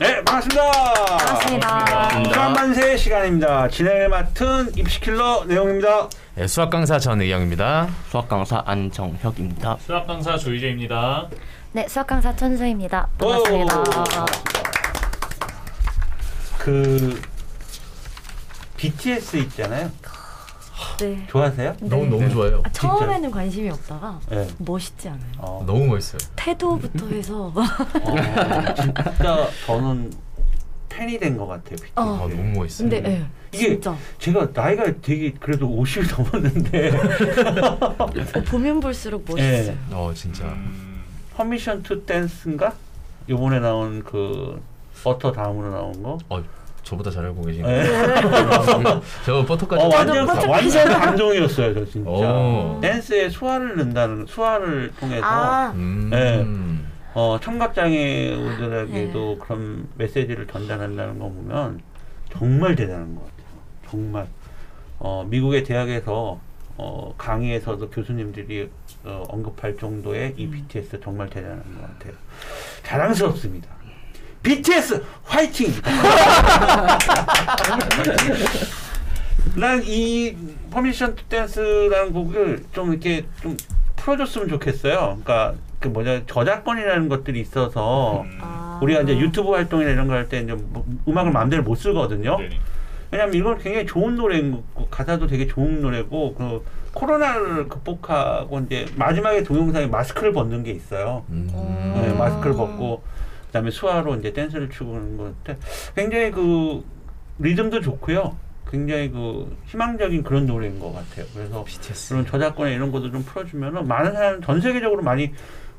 네, 반갑습니다. 반갑습니다. 수학만세 시간입니다. 진행을 맡은 입시킬러 내용입니다. 네, 수학 강사 전의영입니다. 수학 강사 안정혁입니다. 수학 강사 조희재입니다. 네, 수학 강사 천수입니다. 반갑습니다. 오. 그 BTS 있잖아요. 네. 좋아하세요? 너무 너무 좋아요. 아, 처음에는 관심이 없다가 네. 멋있지 않아요? 어, 너무 멋있어요. 태도부터 해서 어, 진짜 저는 팬이 된 것 같아요. 어. 아, 너무 멋있어요. 근데 예. 이게 진짜 제가 나이가 되게 그래도 50이 넘었는데 어, 보면 볼수록 멋있어요. 예. 어 진짜. 음, Permission to Dance인가? 요번에 나온 그 버터 다음으로 나온 거. 어 저보다 잘 알고 계신 거. 네. 저 Butter까지. 어, 완전 버터 완전 감동이었어요, 저 진짜. 오. 댄스에 수화를 넣는다는 수화를 통해서 아, 음. 네. 어, 청각 장애우들에게도 네. 그런 메시지를 전달한다는 거 보면 정말 대단한 것 같아요. 정말 어, 미국의 대학에서 어, 강의에서도 교수님들이 어, 언급할 정도의 이 BTS 정말 대단한 것 같아요. 자랑스럽습니다. BTS 화이팅! 난 이 Permission to Dance라는 곡을 좀 이렇게 좀 풀어줬으면 좋겠어요. 그러니까 그 뭐냐 저작권이라는 것들이 있어서 음, 아. 우리가 이제 유튜브 활동이나 이런 거 할 때 이제 뭐 음악을 마음대로 못 쓰거든요. 왜냐면 이건 굉장히 좋은 노래인 거 가사도 되게 좋은 노래고 그 코로나를 극복하고 이제 마지막에 동영상에 마스크를 벗는 게 있어요. 음. 네, 음. 마스크를 벗고 그다음에 수화로 이제 댄스를 추고 그러는 건데 굉장히 그 리듬도 좋고요. 굉장히 그 희망적인 그런 노래인 것 같아요. 그래서 BTS. 그런 저작권에 이런 것도 좀 풀어주면은 많은 사람 전 세계적으로 많이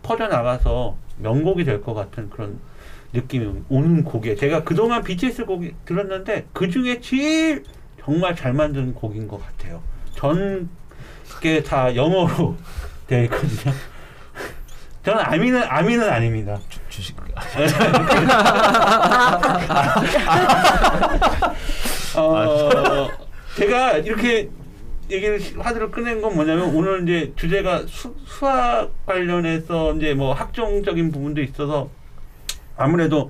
퍼져 나가서 명곡이 될 것 같은 그런 느낌이 오는 곡이에요. 제가 그동안 BTS 곡이 들었는데 그 중에 제일 정말 잘 만든 곡인 것 같아요. 전 게 다 영어로 되어 있거든요. 저는 아미는 아미는 아닙니다. 주식. 어, 제가 이렇게 얘기를 화두를 꺼낸 건 뭐냐면 오늘 이제 주제가 수, 수학 관련해서 이제 뭐 학종적인 부분도 있어서 아무래도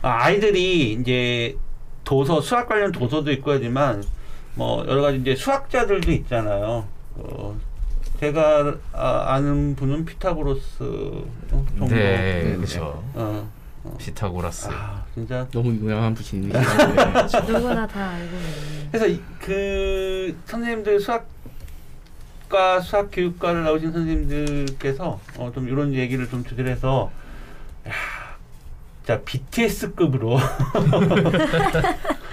아이들이 이제 도서 수학 관련 도서도 있고 하지만 뭐 여러 가지 이제 수학자들도 있잖아요. 어, 제가 아, 아는 분은 피타고라스 정도. 네, 그렇죠. 어, 피타고라스. 아, 진짜 너무 유명한 분이신데 누구나 다 알고 있는. 그래서 이- 그 선생님들 수학과 수학 교육과를 나오신 선생님들께서 어, 좀 이런 얘기를 좀 주제로 해서 야, 자 BTS급으로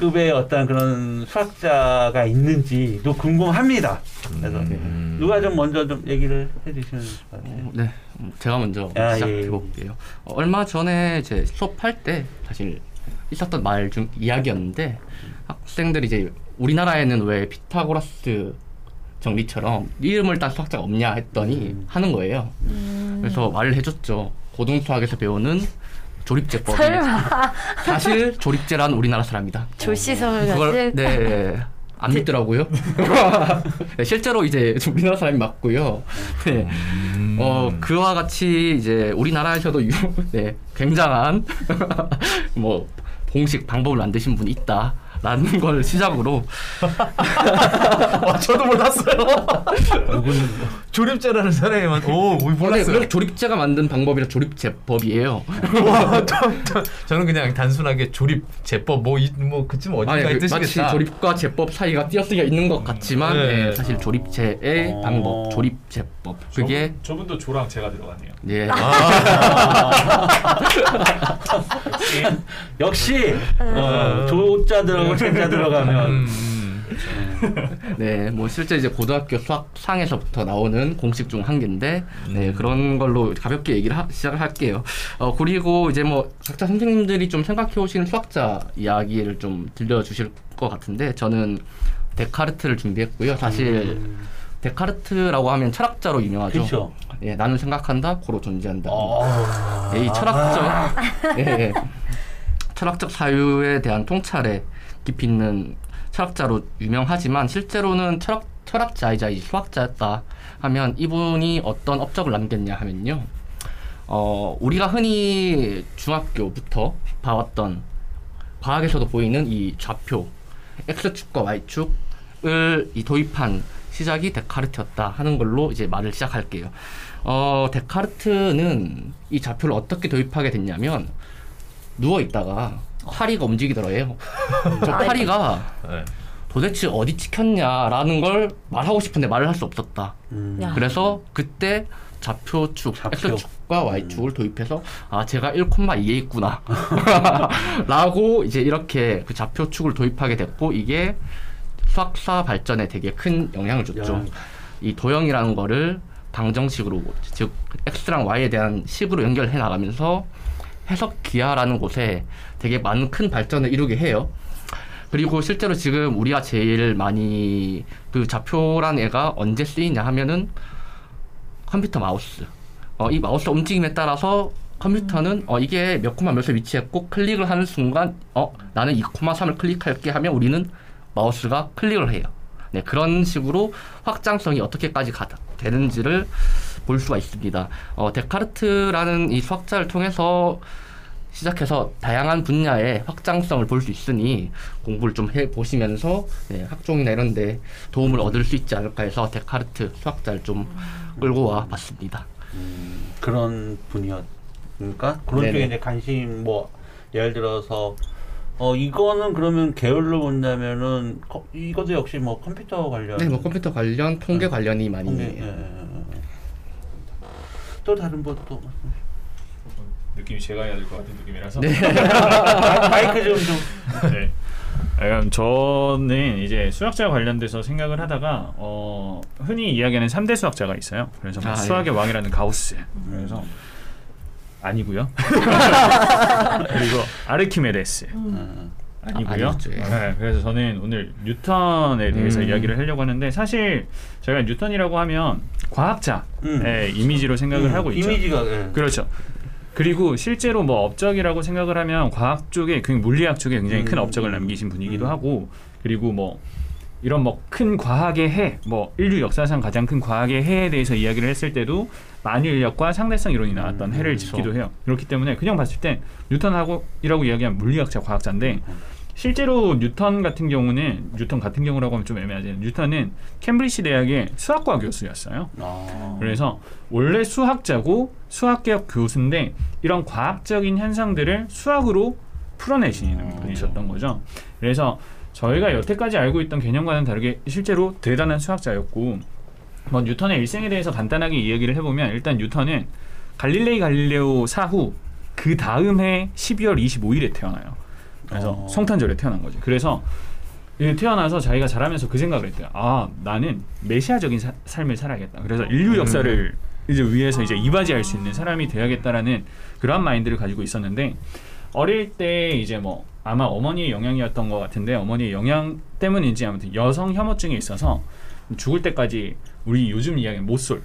급의 어떤 그런 수학자가 있는지도 궁금합니다. 그래서 음. 누가 좀 먼저 좀 얘기를 해주시면 것 같아요. 어, 네, 음, 제가 먼저 아, 시작해 예. 볼게요. 어, 얼마 전에 제 수업할 때 사실 있었던 말 중 이야기였는데 학생들이 이제 우리나라에는 왜 피타고라스 정리처럼 이름을 딴 수학자가 없냐 했더니 음. 하는 거예요. 음. 그래서 말을 해줬죠. 고등수학에서 배우는 조립제법이 설마 사실 조립제란 우리나라 사람이다. 조시성을 그걸 가진 네. 안 믿더라고요. 네, 실제로 이제 우리나라 사람이 맞고요. 네. 음. 어 그와 같이 이제 우리나라에서도 유, 네, 굉장한 뭐 공식 방법을 만드신 분이 있다 라는 걸 시작으로 어, 저도 몰랐어요. 조립제라는 사람이만 오 네, 몰랐어요. 조립제가 만든 방법이라 조립제법이에요. 와, 저, 저, 저는 그냥 단순하게 조립 제법 뭐, 이, 뭐 그쯤 어딘가에 그 마치 뜻이겠다. 조립과 제법 사이가 띄어쓰여 있는 것 같지만 네. 네, 사실 조립제의 어. 방법, 조립제법 그게 저분, 저분도 조랑 제가 들어가네요. 예. 역시 어, 조자 들 어가고 제자 들어가면 음, 네, 뭐 실제 이제 고등학교 수학상에서부터 나오는 공식 중 한 개인데, 네 그런 걸로 가볍게 얘기를 하, 시작을 할게요. 어 그리고 이제 뭐 각자 선생님들이 좀 생각해 오시는 수학자 이야기를 좀 들려주실 것 같은데, 저는 데카르트를 준비했고요. 사실 데카르트라고 하면 철학자로 유명하죠. 그렇죠. 예, 나는 생각한다, 고로 존재한다. 어. 예, 이 철학적, 예, 예. 철학적 사유에 대한 통찰에 깊이 있는 철학자로 유명하지만 실제로는 철학 철학자이자 이 수학자였다 하면 이분이 어떤 업적을 남겼냐 하면요. 어, 우리가 흔히 중학교부터 봐왔던 과학에서도 보이는 이 좌표 x축과 y축을 이 도입한 시작이 데카르트였다 하는 걸로 이제 말을 시작할게요. 어, 데카르트는 이 좌표를 어떻게 도입하게 됐냐면 누워 있다가 파리가 움직이더래요. 저 파리가 네. 도대체 어디 찍혔냐라는 걸 말하고 싶은데 말을 할 수 없었다. 음. 야. 그래서 그때 좌표축, 좌표. x축과 y축을 도입해서 아 제가 1,2에 있구나 라고 이제 이렇게 그 좌표축을 도입하게 됐고 이게 수학사 발전에 되게 큰 영향을 줬죠. 야. 이 도형이라는 거를 방정식으로 즉 x랑 y에 대한 식으로 연결해 나가면서 해석 기하라는 곳에 되게 많은 큰 발전을 이루게 해요. 그리고 실제로 지금 우리가 제일 많이 그 좌표란 애가 언제 쓰이냐 하면은 컴퓨터 마우스. 어, 이 마우스 움직임에 따라서 컴퓨터는 어, 이게 몇 콤마 몇에 위치했고 클릭을 하는 순간 어 나는 2콤마3을 클릭할게 하면 우리는 마우스가 클릭을 해요. 네 그런 식으로 확장성이 어떻게까지 가, 되는지를 볼 수가 있습니다. 어, 데카르트라는 이 수학자를 통해서 시작해서 다양한 분야의 확장성을 볼 수 있으니 공부를 좀 해 보시면서 네, 학종이나 이런 데 도움을 얻을 수 있지 않을까 해서 데카르트 수학자를 좀 끌고 와 봤습니다. 음, 그런 분이었으니까 그런 네네. 쪽에 이제 관심 뭐 예를 들어서 어 이거는 그러면 계열로 본다면은 거- 이것도 역시 뭐 컴퓨터 관련 네, 뭐 컴퓨터 관련, 통계 관련이 많이 예, 예, 예. 또 다른 것도 느낌이 제가 해야 될 것 같은 느낌이라서. 네. 마이크 좀 좀. 네. 약간 저는 이제 수학자 관련돼서 생각을 하다가 어, 흔히 이야기하는 3대 수학자가 있어요. 그래서 뭐 아, 수학의 왕이라는 가우스. 그래서 아니고요. 그리고 아르키메데스. 음. 아니고요. 아, 예. 네, 그래서 저는 오늘 뉴턴에 대해서 음. 이야기를 하려고 하는데 사실 제가 뉴턴이라고 하면 과학자의 음. 이미지로 생각을 음, 하고 있죠. 이미지가 예. 그렇죠. 그리고 실제로 뭐 업적이라고 생각을 하면 과학 쪽에 그 물리학 쪽에 굉장히 큰 음, 업적을 음, 남기신 분이기도 음. 하고 그리고 뭐 이런 뭐 큰 과학의 해, 뭐 인류 역사상 가장 큰 과학의 해에 대해서 이야기를 했을 때도 만유 인력과 상대성 이론이 나왔던 음, 해를 그렇죠. 짚기도 해요. 그렇기 때문에 그냥 봤을 때 뉴턴하고 이라고 이야기한 물리학자, 과학자인데 실제로 뉴턴 같은 경우는 뉴턴 같은 경우라고 하면 좀 애매하지. 뉴턴은 캠브리지 대학의 수학과 교수였어요. 아. 그래서 원래 수학자고 수학개혁 교수인데 이런 과학적인 현상들을 수학으로 풀어내시는 음, 분이셨던 거죠. 그래서 저희가 여태까지 알고 있던 개념과는 다르게 실제로 대단한 수학자였고 뭐 뉴턴의 일생에 대해서 간단하게 이야기를 해보면 일단 뉴턴은 갈릴레이 갈릴레오 사후 그 다음 해 12월 25일에 태어나요. 그래서 어. 성탄절에 태어난 거죠. 그래서 이 태어나서 자기가 자라면서 그 생각을 했대요. 아 나는 메시아적인 사- 삶을 살아야겠다. 그래서 인류 역사를 이제 위해서 이제 이바지할 수 있는 사람이 돼야겠다라는 그러한 마인드를 가지고 있었는데 어릴 때 이제 뭐 아마 어머니의 영향이었던 것 같은데 어머니의 영향 때문인지 아무튼 여성 혐오증이 있어서 죽을 때까지 우리 요즘 이야기는 모쏠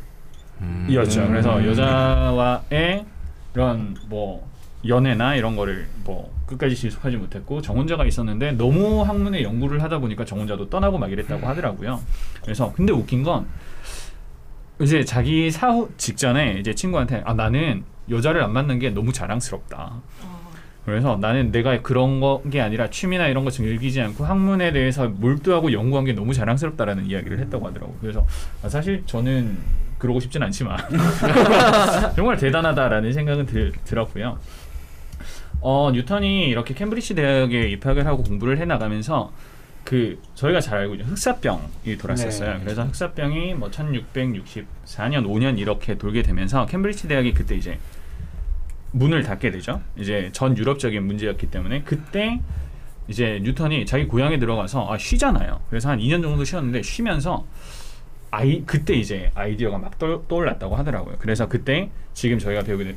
이었죠. 그래서 여자와의 이런 뭐 연애나 이런 거를 뭐 끝까지 지속하지 못했고 정혼자가 있었는데 너무 학문의 연구를 하다 보니까 정혼자도 떠나고 막 이랬다고 하더라고요. 그래서 근데 웃긴 건 이제 자기 사후 직전에 이제 친구한테 아 나는 여자를 안 만난 게 너무 자랑스럽다. 그래서 나는 내가 그런 거 게 아니라 취미나 이런 거 즐기지 않고 학문에 대해서 몰두하고 연구한 게 너무 자랑스럽다라는 이야기를 했다고 하더라고. 그래서 아, 사실 저는 그러고 싶진 않지만 정말 대단하다라는 생각은 들, 들었고요. 어, 뉴턴이 이렇게 캠브리지 대학에 입학을 하고 공부를 해 나가면서 그 저희가 잘 알고 있는 흑사병이 돌았었어요. 네. 그래서 흑사병이 뭐 1664년 5년 이렇게 돌게 되면서 캠브리지 대학이 그때 이제 문을 닫게 되죠. 이제 전 유럽적인 문제였기 때문에 그때 이제 뉴턴이 자기 고향에 들어가서 아, 쉬잖아요. 그래서 한 2년 정도 쉬었는데 쉬면서 아이 그때 이제 아이디어가 막 떠, 떠올랐다고 하더라고요. 그래서 그때 지금 저희가 배우게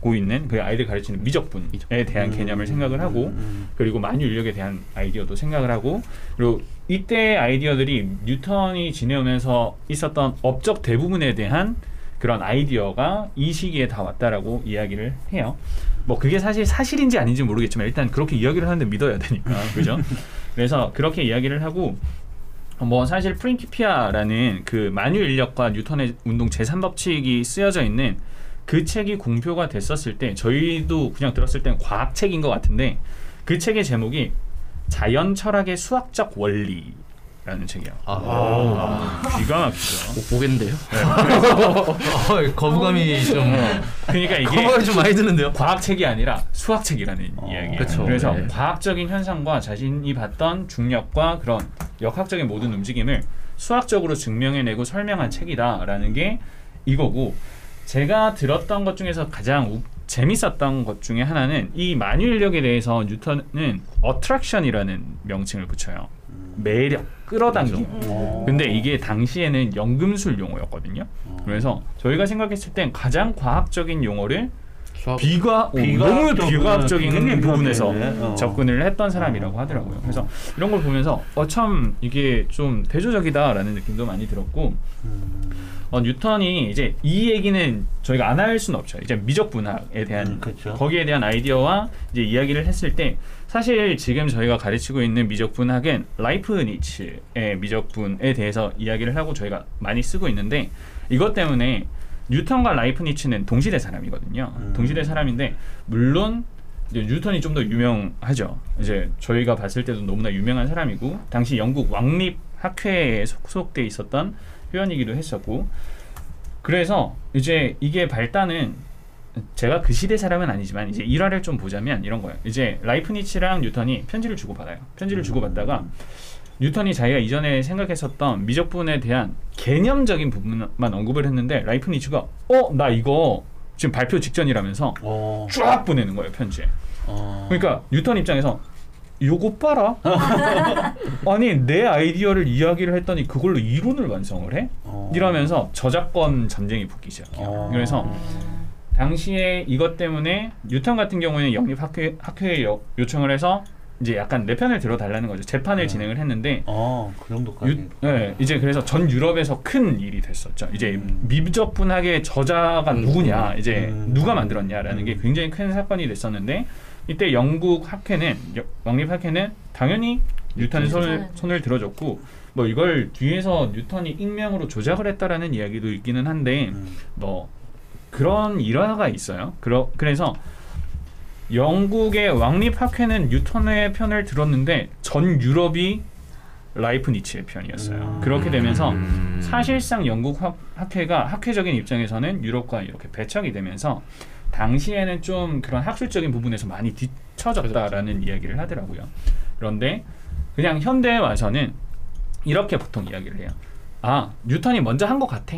고 있는 그 아이들 가르치는 미적분에 대한 개념을 생각을 하고 음, 그리고 만유 인력에 대한 아이디어도 생각을 하고 그리고 이때 아이디어들이 뉴턴이 지내오면서 있었던 업적 대부분에 대한 그런 아이디어가 이 시기에 다 왔다라고 이야기를 해요. 뭐 그게 사실 사실인지 아닌지 모르겠지만 일단 그렇게 이야기를 하는데 믿어야 되니까. 그죠? 그래서 그렇게 이야기를 하고 뭐 사실 프린키피아라는 그 만유 인력과 뉴턴의 운동 제3 법칙이 쓰여져 있는 그 책이 공표가 됐었을 때 저희도 그냥 들었을 때는 과학책인 것 같은데 그 책의 제목이 자연 철학의 수학적 원리 라는 책이에요. 아, 기가 막히죠. 못 보겠는데요. 어, 거부감이 좀 그러니까 이게 거부감이 좀 많이 드는데요. 과학책이 아니라 수학책이라는 어, 이야기예요. 그쵸. 그래서 네. 과학적인 현상과 자신이 봤던 중력과 그런 역학적인 모든 움직임을 수학적으로 증명해내고 설명한 책이다라는 게 이거고 제가 들었던 것 중에서 가장 우- 재밌었던 것 중에 하나는 이 만유 인력에 대해서 뉴턴은 어트랙션이라는 명칭을 붙여요. 매력, 끌어당김. 어. 근데 이게 당시에는 연금술 용어였거든요. 그래서 저희가 생각했을 땐 가장 과학적인 용어를 수학 비과 비과학적 너무 비과학적인 부분에서 비과학적이네. 어. 접근을 했던 사람이라고 하더라고요. 그래서 이런 걸 보면서 어 참 이게 좀 대조적이다라는 느낌도 많이 들었고 어, 뉴턴이 이제 이 얘기는 저희가 안 할 수는 없죠. 이제 미적 분학에 대한 음, 그쵸. 거기에 대한 아이디어와 이제 이야기를 했을 때 사실 지금 저희가 가르치고 있는 미적 분학은 라이프 니츠의 미적 분에 대해서 이야기를 하고 저희가 많이 쓰고 있는데 이것 때문에 뉴턴과 라이프니츠는 동시대 사람이거든요. 음. 동시대 사람인데 물론 뉴턴이 좀 더 유명하죠. 이제 저희가 봤을 때도 너무나 유명한 사람이고 당시 영국 왕립 학회에 소속돼 있었던 회원이기도 했었고 그래서 이제 이게 발단은 제가 그 시대 사람은 아니지만 이제 일화를 좀 보자면 이런 거예요. 이제 라이프니츠랑 뉴턴이 편지를 주고 받아요. 편지를 주고 받다가 뉴턴이 자기가 이전에 생각했었던 미적분에 대한 개념적인 부분만 언급을 했는데 라이프니츠가 어 나 이거 지금 발표 직전이라면서 어. 쫙 보내는 거예요 편지에. 어. 그러니까 뉴턴 입장에서 요거 봐라. 아니 내 아이디어를 이야기를 했더니 그걸로 이론을 완성을 해? 어. 이러면서 저작권 전쟁이 붙기 시작해요. 어. 그래서 당시에 이것 때문에 뉴턴 같은 경우에는 영립 학회 학회에 요, 요청을 해서 이제 약간 내 편을 들어달라는 거죠. 재판을 어. 진행을 했는데 어, 그 정도까지. 유, 네, 이제 그래서 전 유럽에서 큰 일이 됐었죠. 이제 음. 미적 분학의 저자가 누구냐, 이제 음. 누가 만들었냐라는 게 음. 굉장히 큰 사건이 됐었는데 이때 영국 학회는 여- 왕립 학회는 당연히 뉴턴의 손을. 손을 들어줬고 뭐 이걸 뒤에서 뉴턴이 익명으로 조작을 했다라는 이야기도 있기는 한데 음. 뭐 그런 일화가 있어요. 그러, 그래서 영국의 왕립학회는 뉴턴의 편을 들었는데 전 유럽이 라이프 니츠의 편이었어요. 음. 그렇게 되면서 음. 사실상 영국 학, 학회가 학회적인 입장에서는 유럽과 이렇게 배척이 되면서 당시에는 좀 그런 학술적인 부분에서 많이 뒤처졌다라는 이야기를 하더라고요. 그런데 그냥 현대에 와서는 이렇게 보통 이야기를 해요. 아 뉴턴이 먼저 한 것 같아.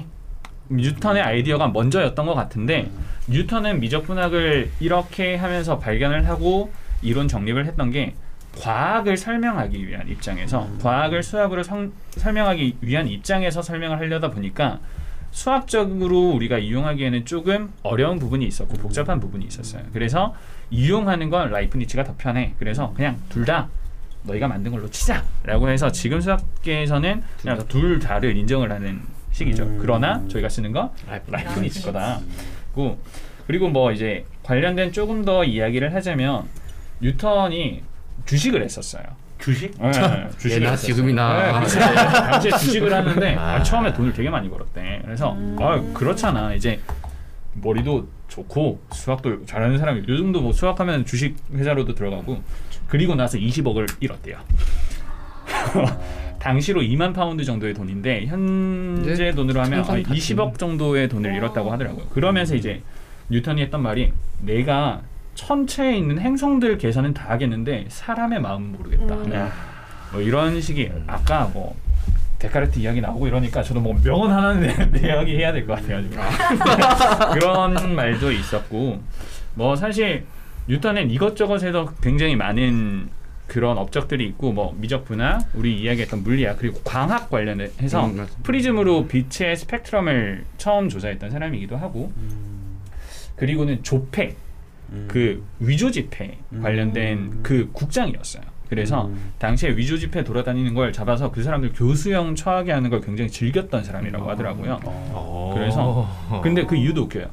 뉴턴의 아이디어가 먼저였던 것 같은데 뉴턴은 미적분학을 이렇게 하면서 발견을 하고 이론 정립을 했던 게 과학을 설명하기 위한 입장에서 과학을 수학으로 성- 설명하기 위한 입장에서 설명을 하려다 보니까 수학적으로 우리가 이용하기에는 조금 어려운 부분이 있었고 복잡한 부분이 있었어요. 그래서 이용하는 건 라이프니츠가 더 편해. 그래서 그냥 둘 다 너희가 만든 걸로 치자라고 해서 지금 수학계에서는 그냥 둘 다를 인정을 하는 식이죠. 음. 그러나 저희가 쓰는 거 라이프니츠 거다. 고 그리고 뭐 이제 관련된 조금 더 이야기를 하자면 뉴턴이 주식을 했었어요. 주식? 네, 주식을 예나. 지금이나. 네, 당시에 주식을 하는데 아. 아, 처음에 돈을 되게 많이 벌었대. 그래서 음. 아 그렇잖아. 이제 머리도 좋고 수학도 잘하는 사람이 요즘도 뭐 수학하면 주식 회사로도 들어가고 그리고 나서 20억을 잃었대요. 당시로 2만 파운드 정도의 돈인데 현재 네. 돈으로 하면 천삼 어, 같은. 20억 정도의 돈을 잃었다고 하더라고요. 그러면서 이제 뉴턴이 했던 말이 내가 천체에 있는 행성들 계산은 다 하겠는데 사람의 마음 모르겠다. 음. 네. 뭐 이런 식이 아까 뭐 데카르트 이야기 나오고 이러니까 저도 뭐 명언 하나는 이야기 해야 될 것 같아가지고 그런 말도 있었고 뭐 사실 뉴턴은 이것저것에서 굉장히 많은 그런 업적들이 있고 뭐 미적분과 우리 이야기했던 물리학 그리고 광학 관련해서 음. 프리즘으로 빛의 스펙트럼을 처음 조사했던 사람이기도 하고 그리고는 조폐 음. 그 위조지폐 음. 관련된 그 국장이었어요. 그래서 음. 당시에 위조지폐 돌아다니는 걸 잡아서 그 사람들 교수형 처하게 하는 걸 굉장히 즐겼던 사람이라고 하더라고요. 어. 그래서 근데 그 이유도 웃겨요.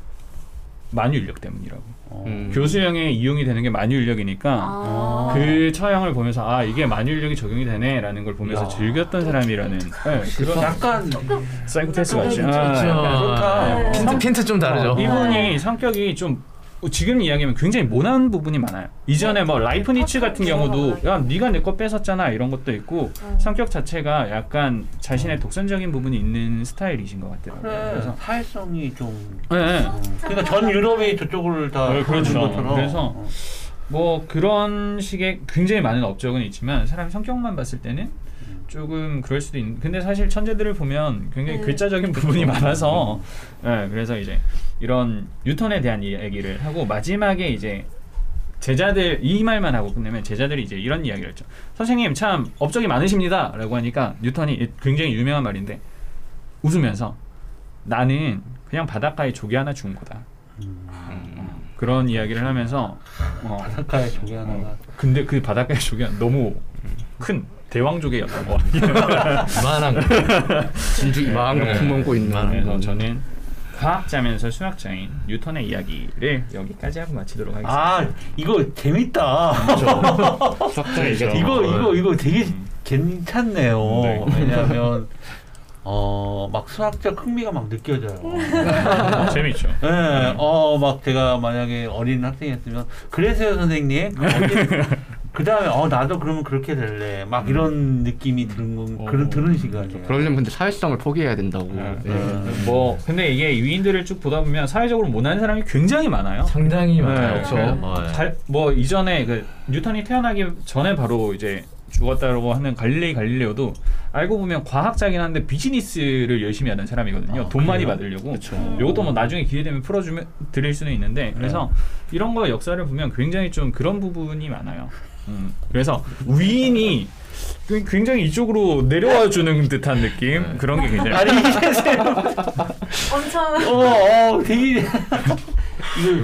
만유인력 때문이라고. 어. 음. 교수형에 이용이 되는 게 만유인력이니까 아. 그 처형을 보면서 아 이게 만유인력이 적용이 되네라는 걸 보면서 야. 즐겼던 사람이라는 네, 그런 약간 사이코패스 같죠. 아, 그렇다. 네. 핀트 핀트 좀 다르죠. 어, 이분이 성격이 좀 지금 이야기하면 굉장히 모난 부분이 많아요. 이전에 뭐 라이프니츠 같은 경우도 야 네가 내 거 뺏었잖아 이런 것도 있고 음. 성격 자체가 약간 자신의 독선적인 부분이 있는 스타일이신 것 같더라고요. 그래 그래서 사회성이 좀 네, 네. 어, 그러니까 전 유럽이 저쪽을 다 어, 그렇죠. 그래서 어. 뭐 그런 식의 굉장히 많은 업적은 있지만 사람 성격만 봤을 때는 조금 그럴 수도 있는. 근데 사실 천재들을 보면 굉장히 네. 글자적인 부분이 많아서, 네, 그래서 이제 이런 뉴턴에 대한 이야기를 하고 마지막에 이제 제자들 이 말만 하고 끝내면 제자들이 이제 이런 이야기를 했죠. 선생님 참 업적이 많으십니다라고 하니까 뉴턴이 굉장히 유명한 말인데 웃으면서 나는 그냥 바닷가에 조개 하나 죽은 거다. 그런 이야기를 하면서 어, 바닷가에 조개 하나가 근데 그 바닷가의 조개가 너무 큰 대왕조개였던 거 같아요. 이만한 거. 진주 이만한 네. 거 품먹고 있는. 그래서 저는 과학자면서 수학자인 뉴턴의 이야기를 여기까지 하고 마치도록 하겠습니다. 아 이거 재밌다 수학자 이거 어, 이거 이거 되게 음. 괜찮네요 네. 왜냐하면 어막 수학적 흥미가 막 느껴져요 어, 재밌죠. 예, 어, 막 제가 만약에 어린 학생이었으면, 그래서요, 선생님. 그 다음에, 어, 나도 그러면 그렇게 될래. 막 이런 느낌이 드는, 건, 어. 그런, 드는 시간이에요. 그러려면 근데 사회성을 포기해야 된다고. 네. 네. 뭐 근데 이게 위인들을 쭉 보다 보면 사회적으로 못난 사람이 굉장히 많아요. 상당히 많아요. 그렇죠. 어, 예. 갈- 뭐 이전에 그 뉴턴이 태어나기 전에 바로 이제 죽었다고 하는 갈릴레이 갈릴레오도 알고 보면 과학자긴 한데 비즈니스를 열심히 하는 사람이거든요. 아, 돈 많이 그래요? 받으려고. 그쵸. 이것도 뭐 나중에 기회 되면 풀어주면 드릴 수는 있는데 그래서 이런 거 역사를 보면 굉장히 좀 그런 부분이 많아요. 음, 그래서 위인이 그- 굉장히 이쪽으로 내려와 주는 듯한 느낌 그런 게 굉장히 아니, 이게 세- 엄청 어, 어, 되게.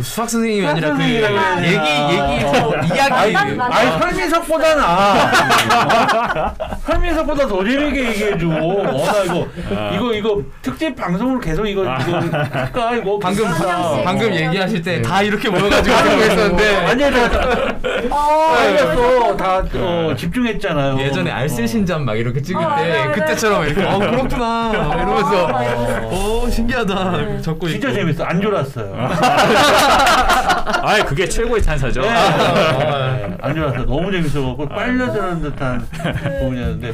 수학 선생님이 아니라 그. 얘기 얘기 뭐 아니, 이야기. 아니, 설민석보다 나. 설민석보다 더 재밌게 얘기해 줘. 어, 나 이거, 이거, 이거 특집 방송으로 계속 이거, 이거 할까? 이거. 방금 하나씩. 방금 얘기하실 때 다 이렇게 모여가지고 생각했었는데 아니야, 다, 다, 어, 알겠어. 다, 어, 집중했잖아요. 예전에 알쓸신잡 막 이렇게 찍을 어, 때. 그때처럼 이렇게 어 그렇구나 이러면서 어, 신기하다 네. 적고 진짜. 재밌어. 안 졸았어요. 아 그게 최고의 찬사죠. 네. 안 졸았어. 너무 재밌어갖고 빨려드는 듯한 부분이었는데